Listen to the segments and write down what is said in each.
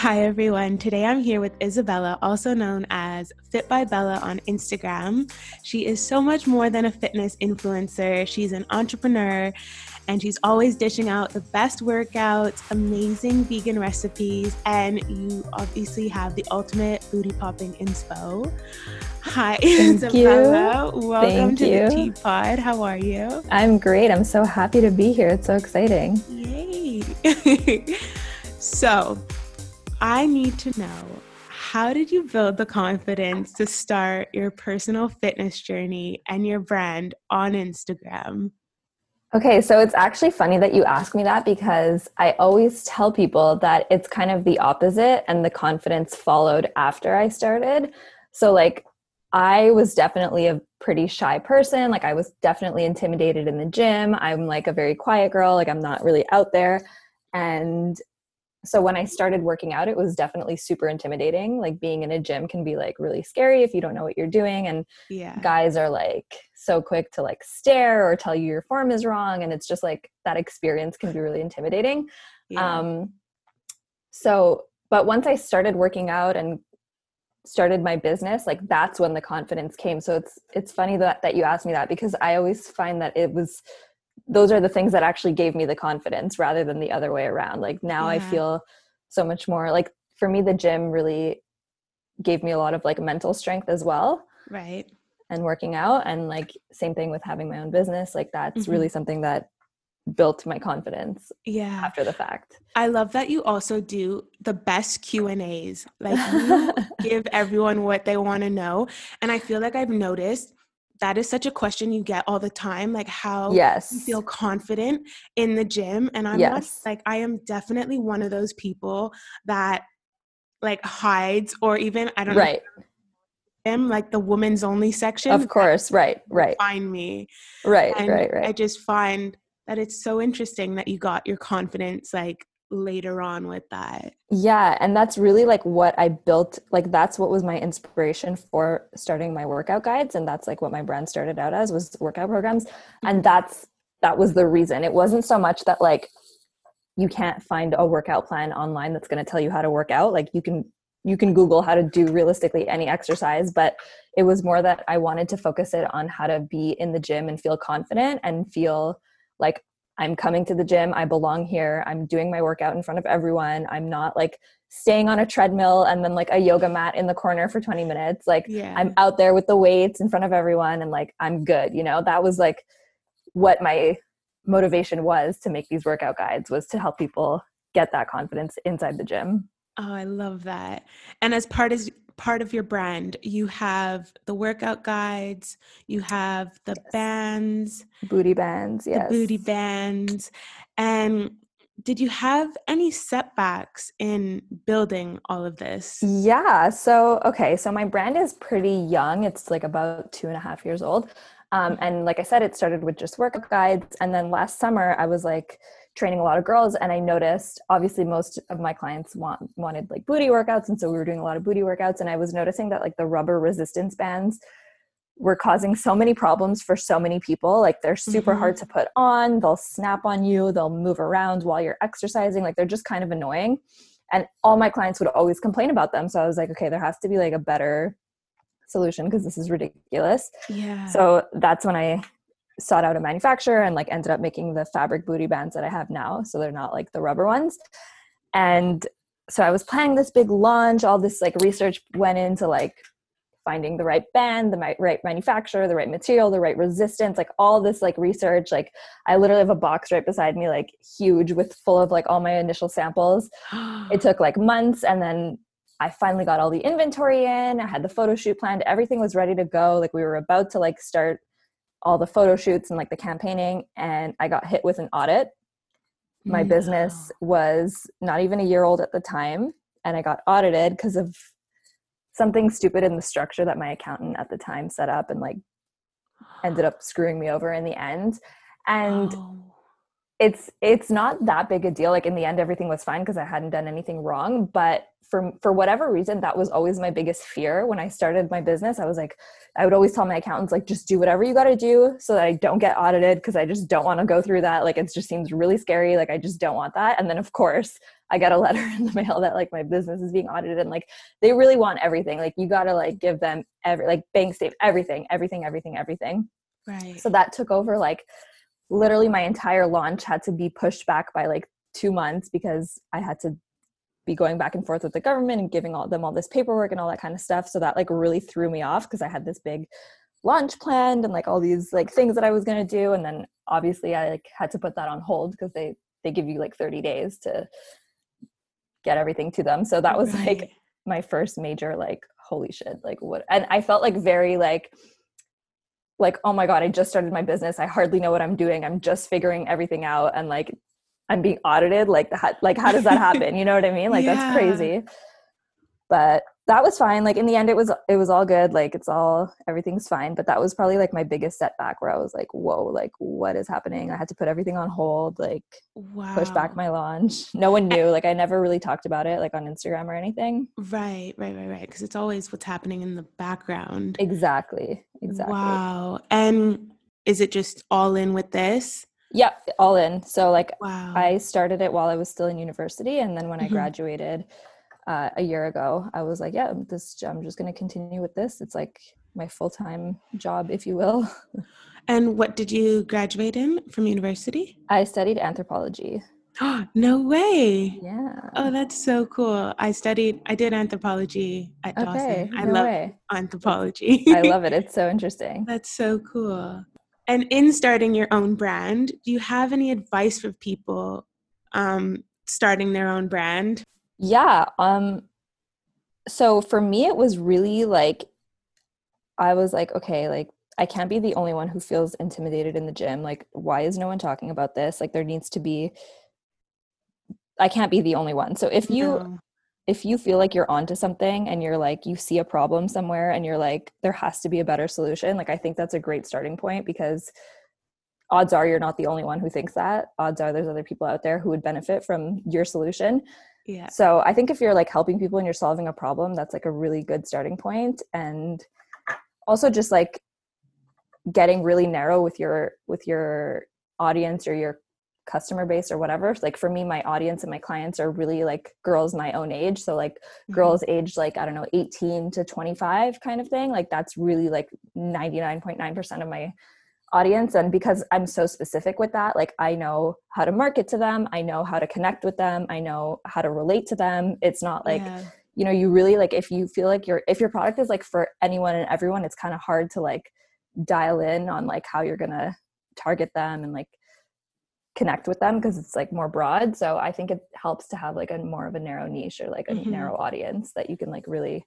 Hi, everyone. Today I'm here with Isabella, also known as Fit by Bella on Instagram. She is so much more than a fitness influencer. She's an entrepreneur and she's always dishing out the best workouts, amazing vegan recipes, and you obviously have the ultimate booty popping inspo. Hi, Thank Isabella. You. Welcome Thank to you. the Teapot. How are you? I'm great. I'm so happy to be here. It's so exciting. Yay. so, I need to know how did you build the confidence to start your personal fitness journey and your brand on Instagram? Okay, so it's actually funny that you ask me that because I always tell people that it's kind of the opposite and the confidence followed after I started. So, like, I was definitely a pretty shy person. Like, I was definitely intimidated in the gym. I'm like a very quiet girl, like, I'm not really out there. And so when I started working out, it was definitely super intimidating. Like being in a gym can be like really scary if you don't know what you're doing. And Yeah. guys are like so quick to like stare or tell you your form is wrong. And it's just like that experience can be really intimidating. yeah. Um, so, but once I started working out and started my business, like that's when the confidence came. So it's it's funny that that you asked me that because I always find that it was those are the things that actually gave me the confidence rather than the other way around. Like now I feel so much more like for me the gym really gave me a lot of like mental strength as well right. and working out and like same thing with having my own business like that's Mhm. really something that built my confidence Yeah. after the fact I love that you also do the best Q&As. Like you give everyone what they want to know. And I feel like I've noticed that is such a question you get all the time like how yes. you feel confident in the gym and i'm not like i am definitely one of those people that like hides or even i don't right. know am like the women's only section of course right right. find me. Right and right. I just find that it's so interesting that you got your confidence like later on with that. Yeah and that's really like what i built like that's what was my inspiration for starting my workout guides and that's like what my brand started out as was workout programs and mm-hmm. that's that was the reason. It wasn't so much that like you can't find a workout plan online that's going to tell you how to work out like you can you can google how to do realistically any exercise but it was more that i wanted to focus it on how to be in the gym and feel confident and feel like i'm coming to the gym. I belong here. I'm doing my workout in front of everyone. I'm not like staying on a treadmill and then like a yoga mat in the corner for 20 minutes. Like yeah. I'm out there with the weights in front of everyone and like I'm good, you know? That was like what my motivation was to make these workout guides was to help people get that confidence inside the gym. oh i love that. And as part as part of your brand you have the workout guides you have the Yes. bands Booty bands, yes. the booty bands. And did you have any setbacks in building all of this? Yeah. So, okay. So, my brand is pretty young. It's like about two and a half years old. Um, and like I said, it started with just workout guides. And then last summer, I was like training a lot of girls, and I noticed obviously most of my clients want, wanted like booty workouts. And so we were doing a lot of booty workouts. And I was noticing that like the rubber resistance bands were causing so many problems for so many people. Like they're super Mhm. hard to put on, they'll snap on you, they'll move around while you're exercising. Like they're just kind of annoying and all my clients would always complain about them so i was like okay there has to be like a better solution because this is ridiculous Yeah. so that's when i sought out a manufacturer and like ended up making the fabric booty bands that i have now so they're not like the rubber ones. And so i was planning this big launch. All this like research went into like finding the right band the right manufacturer the right material the right resistance like all this like research. Like i literally have a box right beside me like huge with full of like all my initial samples. It took like months and then i finally got all the inventory in. I had the photo shoot planned. Everything was ready to go. Like we were about to like start all the photo shoots and like the campaigning and i got hit with an audit. My business was not even a year old at the time and i got audited because of something stupid in the structure that my accountant at the time set up and like ended up screwing me over in the end. And Oh. It's it's not that big a deal. Like in the end everything was fine because i hadn't done anything wrong. But for for whatever reason that was always my biggest fear. When i started my business i was like i would always tell my accountants like just do whatever you got to do so that i don't get audited because i just don't want to go through that. Like it just seems really scary. Like i just don't want that. And then of course i get a letter in the mail that like my business is being audited and like they really want everything. Like you got to like give them every like bank statement everything everything everything everything. Right. So that took over like literally my entire launch had to be pushed back by like two months because I had to be going back and forth with the government and giving all them all this paperwork and all that kind of stuff. So that like really threw me off because I had this big launch planned and like all these like things that I was gonna do. And then obviously I like had to put that on hold because they they give you like 30 days to get everything to them. So that was right. like my first major like holy shit like what and I felt like very like like oh my god i just started my business. I hardly know what i'm doing. I'm just figuring everything out and like i'm being audited. Like how, like how does that happen? You know what i mean? Like yeah. that's crazy. But that was fine. Like in the end it was it was all good. Like it's all everything's fine. But that was probably like my biggest setback where i was like whoa like what is happening? I had to put everything on hold like wow. push back my launch. No one knew. Like i never really talked about it like on instagram or anything. Right right right right. Because it's always what's happening in the background. Exactly exactly. Wow. And is it just all in with this? Yep, all in. So like wow. i started it while i was still in university and then when mm-hmm. i graduated uh, a year ago, I was like, yeah, this I'm just going to continue with this. It's like my full time job, if you will. And what did you graduate in from university? I studied anthropology. Oh, no way. Yeah. Oh, that's so cool. I studied, I did anthropology at okay, Dawson. I no love way. anthropology. I love it. It's so interesting. That's so cool. And in starting your own brand, do you have any advice for people um, starting their own brand? Yeah. Um so for me it was really like I was like, okay, like I can't be the only one who feels intimidated in the gym. Like, why is no one talking about this? Like there needs to be I can't be the only one. So if you no. if you feel like you're onto something and you're like you see a problem somewhere and you're like there has to be a better solution, like I think that's a great starting point because odds are you're not the only one who thinks that. Odds are there's other people out there who would benefit from your solution. Yeah. So I think if you're like helping people and you're solving a problem, that's like a really good starting point. And also just like getting really narrow with your with your audience or your customer base or whatever like for me my audience and my clients are really like girls my own age so like mm-hmm. girls aged like i don't know 18 to 25 kind of thing like that's really like 99.9% of my audience and because i'm so specific with that like i know how to market to them i know how to connect with them i know how to relate to them it's not like yeah. you know you really like if you feel like your if your product is like for anyone and everyone it's kind of hard to like dial in on like how you're gonna target them and like connect with them because it's like more broad so i think it helps to have like a more of a narrow niche or like a mm-hmm. narrow audience that you can like really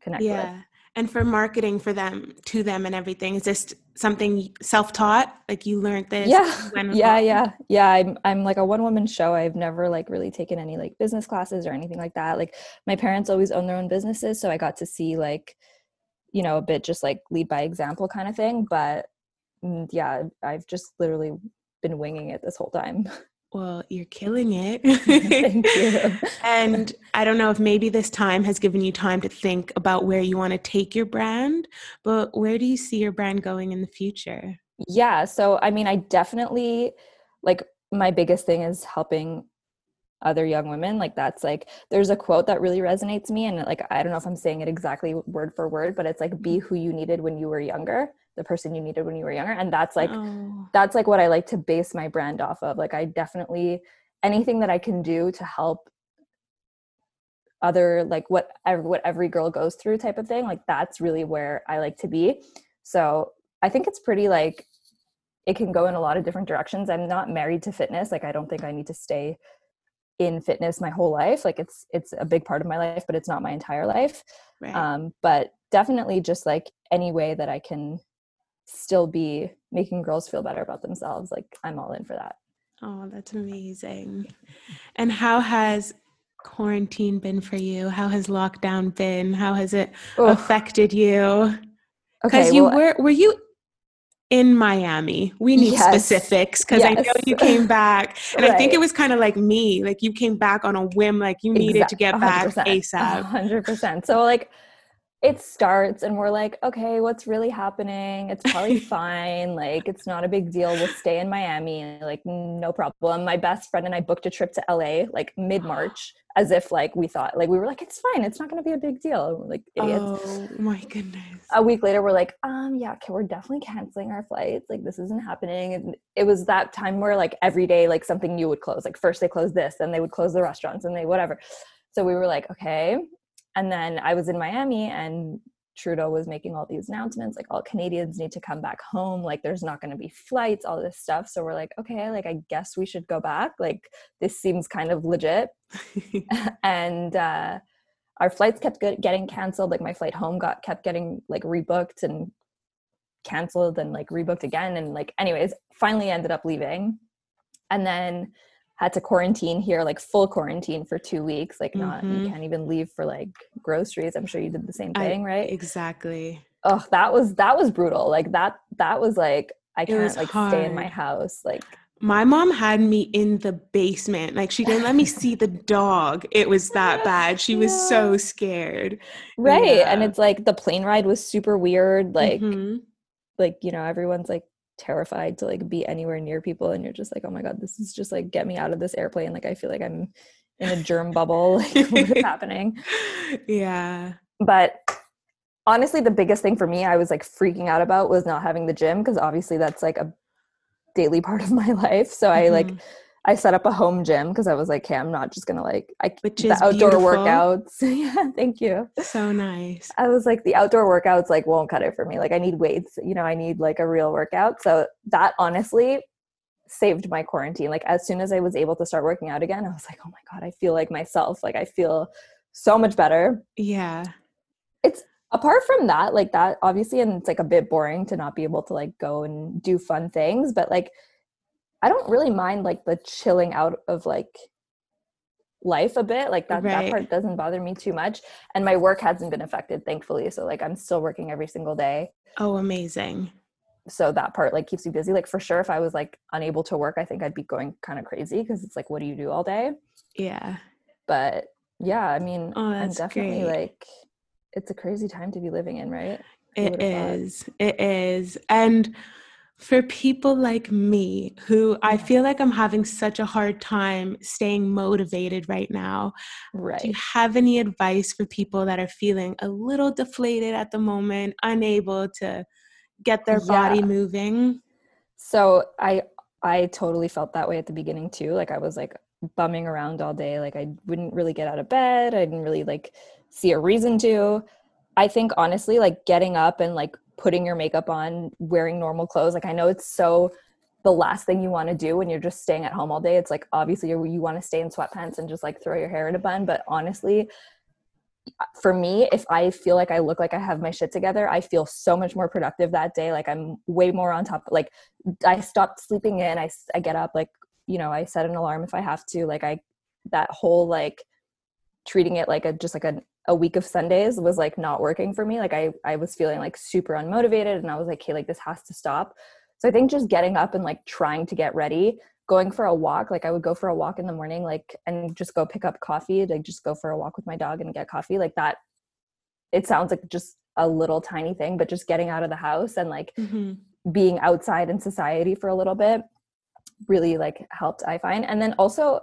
connect yeah. with and for marketing for them to them and everything is this something self-taught? Like you learned this yeah. yeah yeah. Yeah i'm i'm like a one woman show. I've never like really taken any like business classes or anything like that. Like my parents always own their own businesses so i got to see like you know a bit just like lead by example kind of thing but mm, yeah i've just literally been winging it this whole time Well, you're killing it. Thank you. and I don't know if maybe this time has given you time to think about where you want to take your brand, but where do you see your brand going in the future? Yeah. So, I mean, I definitely like my biggest thing is helping other young women like that's like there's a quote that really resonates me and like i don't know if i'm saying it exactly word for word but it's like be mm-hmm. who you needed when you were younger the person you needed when you were younger and that's like oh. that's like what i like to base my brand off of. Like i definitely anything that i can do to help other like what what every girl goes through type of thing like that's really where i like to be. So i think it's pretty like it can go in a lot of different directions. I'm not married to fitness. Like i don't think i need to stay in fitness my whole life. Like it's it's a big part of my life but it's not my entire life. Right. um but definitely just like any way that i can still be making girls feel better about themselves like i'm all in for that oh that's amazing and how has quarantine been for you how has lockdown been how has it Oof. affected you because okay, you well, were were you in Miami. We need yes. specifics because yes. I know you came back, and right. I think it was kind of like me. Like you came back on a whim, like you needed exactly. to get back 100%. ASAP. Hundred percent. So like it starts and we're like, okay, what's really happening? It's probably fine. Like, it's not a big deal. We'll stay in Miami. Like, no problem. My best friend and I booked a trip to LA like mid March, as if like we thought, like, we were like, it's fine. It's not going to be a big deal. We're like, idiots. Oh my goodness. A week later, we're like, um, yeah, okay, we're definitely canceling our flights. Like, this isn't happening. And it was that time where like every day, like something new would close. Like, first they closed this, then they would close the restaurants and they whatever. So we were like, okay, and then I was in Miami and Trudeau was making all these announcements like all Canadians need to come back home like there's not going to be flights all this stuff. So we're like okay like I guess we should go back. Like this seems kind of legit. And uh our flights kept getting canceled like my flight home got kept getting like rebooked and canceled and like rebooked again. And like anyways finally ended up leaving. And then had to quarantine here like full quarantine for two weeks like not mm-hmm. you can't even leave for like groceries i'm sure you did the same thing I, right exactly oh that was that was brutal like that that was like i can't like hard. stay in my house like my mom had me in the basement like she didn't let me see the dog it was that bad she was yeah. so scared right yeah. and it's like the plane ride was super weird like mm-hmm. like you know everyone's like terrified to like be anywhere near people and you're just like oh my god this is just like get me out of this airplane like i feel like i'm in a germ bubble like what is happening yeah but honestly the biggest thing for me i was like freaking out about was not having the gym because obviously that's like a daily part of my life so i mm-hmm. like I set up a home gym because I was like, okay, I'm not just gonna like I Which the outdoor beautiful. workouts. yeah, thank you. So nice. I was like, the outdoor workouts like won't cut it for me. Like I need weights, you know, I need like a real workout. So that honestly saved my quarantine. Like as soon as I was able to start working out again, I was like, oh my God, I feel like myself. Like I feel so much better. Yeah. It's apart from that, like that obviously, and it's like a bit boring to not be able to like go and do fun things, but like I don't really mind like the chilling out of like life a bit. Like that, right. that part doesn't bother me too much. And my work hasn't been affected, thankfully. So like I'm still working every single day. Oh, amazing. So that part like keeps me busy. Like for sure, if I was like unable to work, I think I'd be going kind of crazy because it's like, what do you do all day? Yeah. But yeah, I mean, oh, I'm definitely great. like, it's a crazy time to be living in, right? It is. Thought? It is. And for people like me who I feel like I'm having such a hard time staying motivated right now, right. do you have any advice for people that are feeling a little deflated at the moment, unable to get their yeah. body moving? So I I totally felt that way at the beginning too. Like I was like bumming around all day. Like I wouldn't really get out of bed. I didn't really like see a reason to. I think honestly, like getting up and like putting your makeup on, wearing normal clothes. Like I know it's so the last thing you want to do when you're just staying at home all day. It's like obviously you, want to stay in sweatpants and just like throw your hair in a bun, but honestly, for me, if I feel like I look like I have my shit together, I feel so much more productive that day. Like I'm way more on top. Like I stopped sleeping in. I, I get up, like, you know, I set an alarm if I have to. Like I, that whole like treating it like a, just like an a week of Sundays was like not working for me. Like I I was feeling like super unmotivated and I was like, "Okay, like this has to stop." So I think just getting up and like trying to get ready, going for a walk, like I would go for a walk in the morning like and just go pick up coffee, like just go for a walk with my dog and get coffee. Like that it sounds like just a little tiny thing, but just getting out of the house and like mm-hmm. being outside in society for a little bit really like helped I find. And then also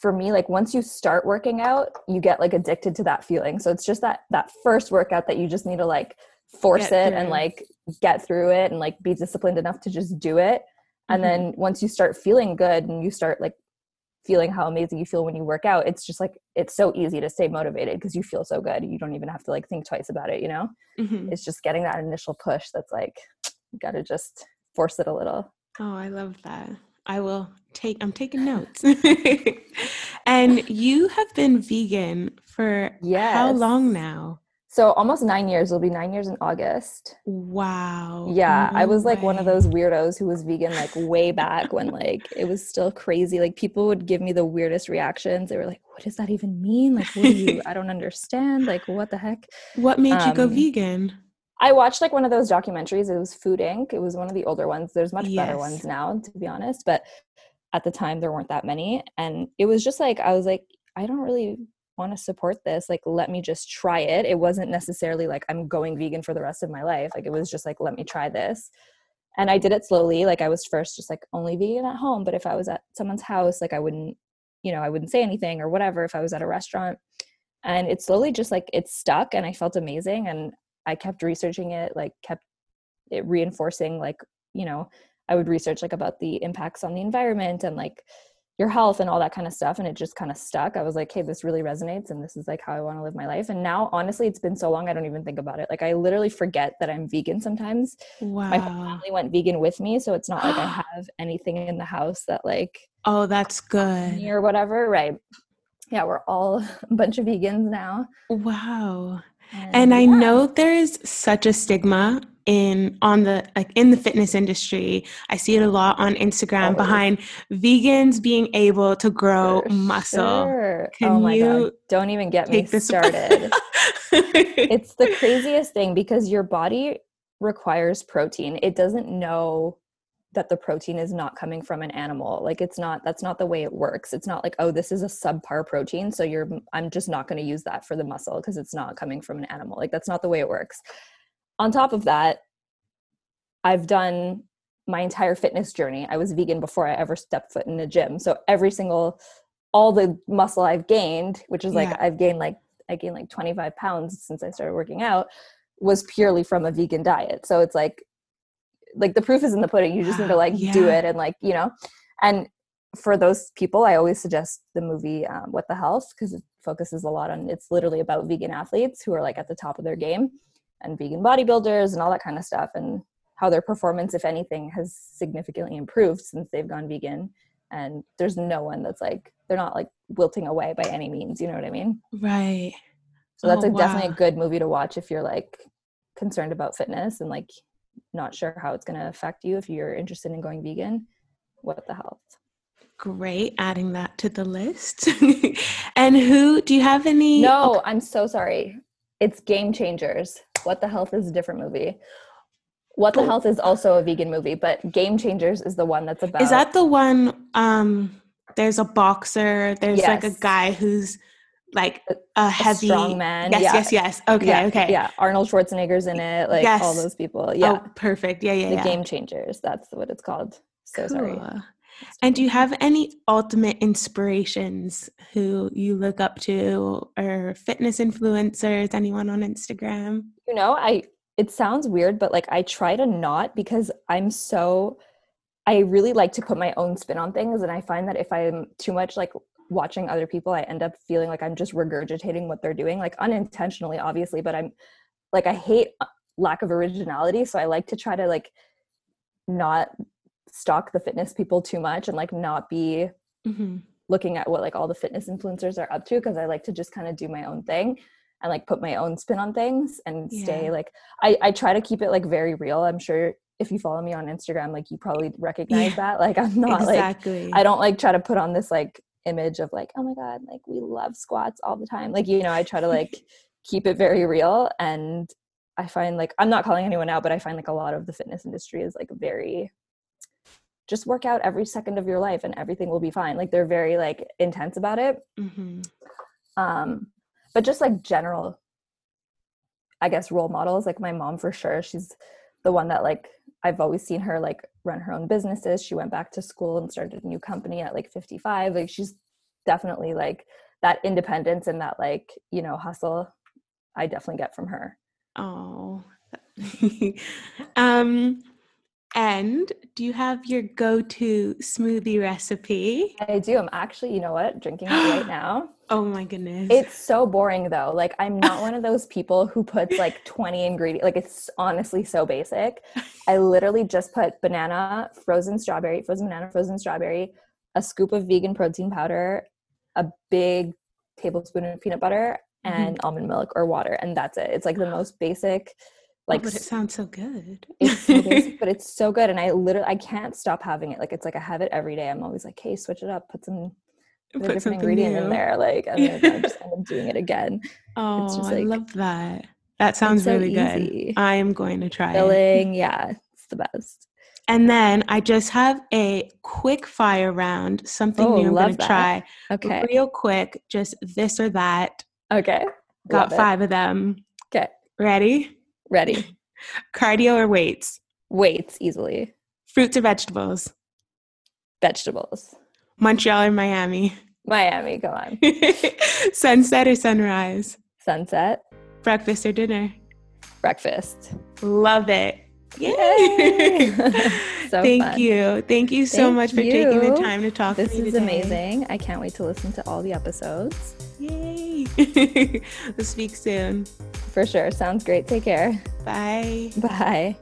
for me like once you start working out you get like addicted to that feeling so it's just that that first workout that you just need to like force get it through. and like get through it and like be disciplined enough to just do it and mm-hmm. then once you start feeling good and you start like feeling how amazing you feel when you work out it's just like it's so easy to stay motivated because you feel so good you don't even have to like think twice about it you know mm-hmm. it's just getting that initial push that's like you gotta just force it a little oh i love that I will take I'm taking notes. and you have been vegan for yes. how long now? So almost nine years. It'll be nine years in August. Wow. Yeah. No I was like way. one of those weirdos who was vegan like way back when like it was still crazy. Like people would give me the weirdest reactions. They were like, what does that even mean? Like, what do you I don't understand. Like, what the heck? What made um, you go um, vegan? I watched like one of those documentaries. It was Food Inc. It was one of the older ones. There's much Yes. better ones now, to be honest. But at the time, there weren't that many. And it was just like, I was like, I don't really want to support this. Like, let me just try it. It wasn't necessarily like I'm going vegan for the rest of my life. Like, it was just like, let me try this. And I did it slowly. Like, I was first just like only vegan at home. But if I was at someone's house, like, I wouldn't, you know, I wouldn't say anything or whatever if I was at a restaurant. And it slowly just like it stuck and I felt amazing. And I kept researching it, like kept it reinforcing, like, you know, I would research like about the impacts on the environment and like your health and all that kind of stuff. And it just kind of stuck. I was like, hey, this really resonates and this is like how I want to live my life. And now, honestly, it's been so long, I don't even think about it. Like, I literally forget that I'm vegan sometimes. Wow. My family went vegan with me. So it's not like I have anything in the house that like Oh, that's good. or whatever. Right. Yeah, we're all a bunch of vegans now. Wow. And oh, I yeah. know there's such a stigma in on the like in the fitness industry. I see it a lot on Instagram Always. behind vegans being able to grow For muscle. sure. Can oh my you god! Don't even get me started. it's the craziest thing because your body requires protein. It doesn't know that the protein is not coming from an animal. Like it's not that's not the way it works. It's not like, oh, this is a subpar protein, so you're I'm just not going to use that for the muscle because it's not coming from an animal. Like that's not the way it works. On top of that, I've done my entire fitness journey. I was vegan before I ever stepped foot in a gym. So every single all the muscle I've gained, which is like Yeah. I've gained like I gained like 25 pounds since I started working out, was purely from a vegan diet. So it's like like the proof is in the pudding. You just need to Wow, like do it and like, you know. And for those people, I always suggest the movie um, What the Health because it focuses a lot on it's literally about vegan athletes who are like at the top of their game and vegan bodybuilders and all that kind of stuff and how their performance, if anything, has significantly improved since they've gone vegan. And there's no one that's like they're not like wilting away by any means. You know what I mean? right. So that's Oh, a, definitely a good movie to watch if you're like concerned about fitness and like not sure how it's going to affect you if you're interested in going vegan. What the health? Great. Adding that to the list. and who do you have any No, I'm so sorry. It's Game Changers. What the Health is a different movie. What the. Health is also a vegan movie, but Game Changers is the one that's about. Is that the one um there's a boxer, there's like a guy who's like A- a a heavy strong man? Yes, yeah. yes, yes. Okay, yeah, okay. Yeah, Arnold Schwarzenegger's in it. Like all those people. Yeah, Oh, perfect. Yeah, yeah, the yeah. Game Changers. That's what it's called. So sorry. Cool. And do you have any ultimate inspirations who you look up to or fitness influencers, anyone on Instagram? you know i it sounds weird but like i try to not because i'm so i really like to put my own spin on things and i find that if i'm too much like watching other people i end up feeling like i'm just regurgitating what they're doing like unintentionally obviously but i'm like i hate uh, lack of originality so i like to try to like not stalk the fitness people too much and like not be hmm looking at what like all the fitness influencers are up to because I like to just kind of do my own thing and like put my own spin on things and stay Yeah. like I I try to keep it like very real. I'm sure if you follow me on Instagram like you probably recognize Yeah. that. Like I'm not like. I don't like try to put on this like image of like oh my god like we love squats all the time. Like you know I try to like keep it very real and I find like I'm not calling anyone out but I find like a lot of the fitness industry is like very just work out every second of your life and everything will be fine. Like they're very like intense about it. hmm Um, but just like general, I guess role models, like my mom for sure. She's the one that like I've always seen her like run her own businesses. She went back to school and started a new company at like 55. Like she's definitely like that independence and that like, you know, hustle I definitely get from her. Oh. um and do you have your go-to smoothie recipe? I do. I'm actually, you know what, drinking it right now. Oh my goodness. It's so boring though. Like I'm not one of those people who puts like 20 ingredients. Like it's honestly so basic. I literally just put banana, frozen strawberry, frozen banana, frozen strawberry, a scoop of vegan protein powder, a big tablespoon of peanut butter, mm-hmm. and almond milk or water, and that's it. It's like the most basic. Oh, like Like Oh, but it sounds so good. it's so basic, but it's so good, and I literally I can't stop having it. Like it's like I have it every day. I'm always like, hey, switch it up, put some put a different ingredient new. in there, like, and then I just end up doing it again. Oh, just I love that. That sounds so really easy. good. I am going to try it. Filling, yeah, it's the best. And then I just have a quick fire round, something Oh, new I'm going to try. Okay. Real quick, just this or that. Okay. Got Love it. five of them. Okay. Ready? Ready. Cardio or weights? Weights easily. Fruits or vegetables? Vegetables. Montreal or Miami? Miami, go on. Sunset or sunrise? Sunset. Breakfast or dinner? Breakfast. Love it. Yay! So Thank fun. you. Thank you so Thank much for taking the time to talk This to me is today. amazing. I can't wait to listen to all the episodes. Yay. we'll speak soon. For sure. Sounds great. Take care. Bye. Bye.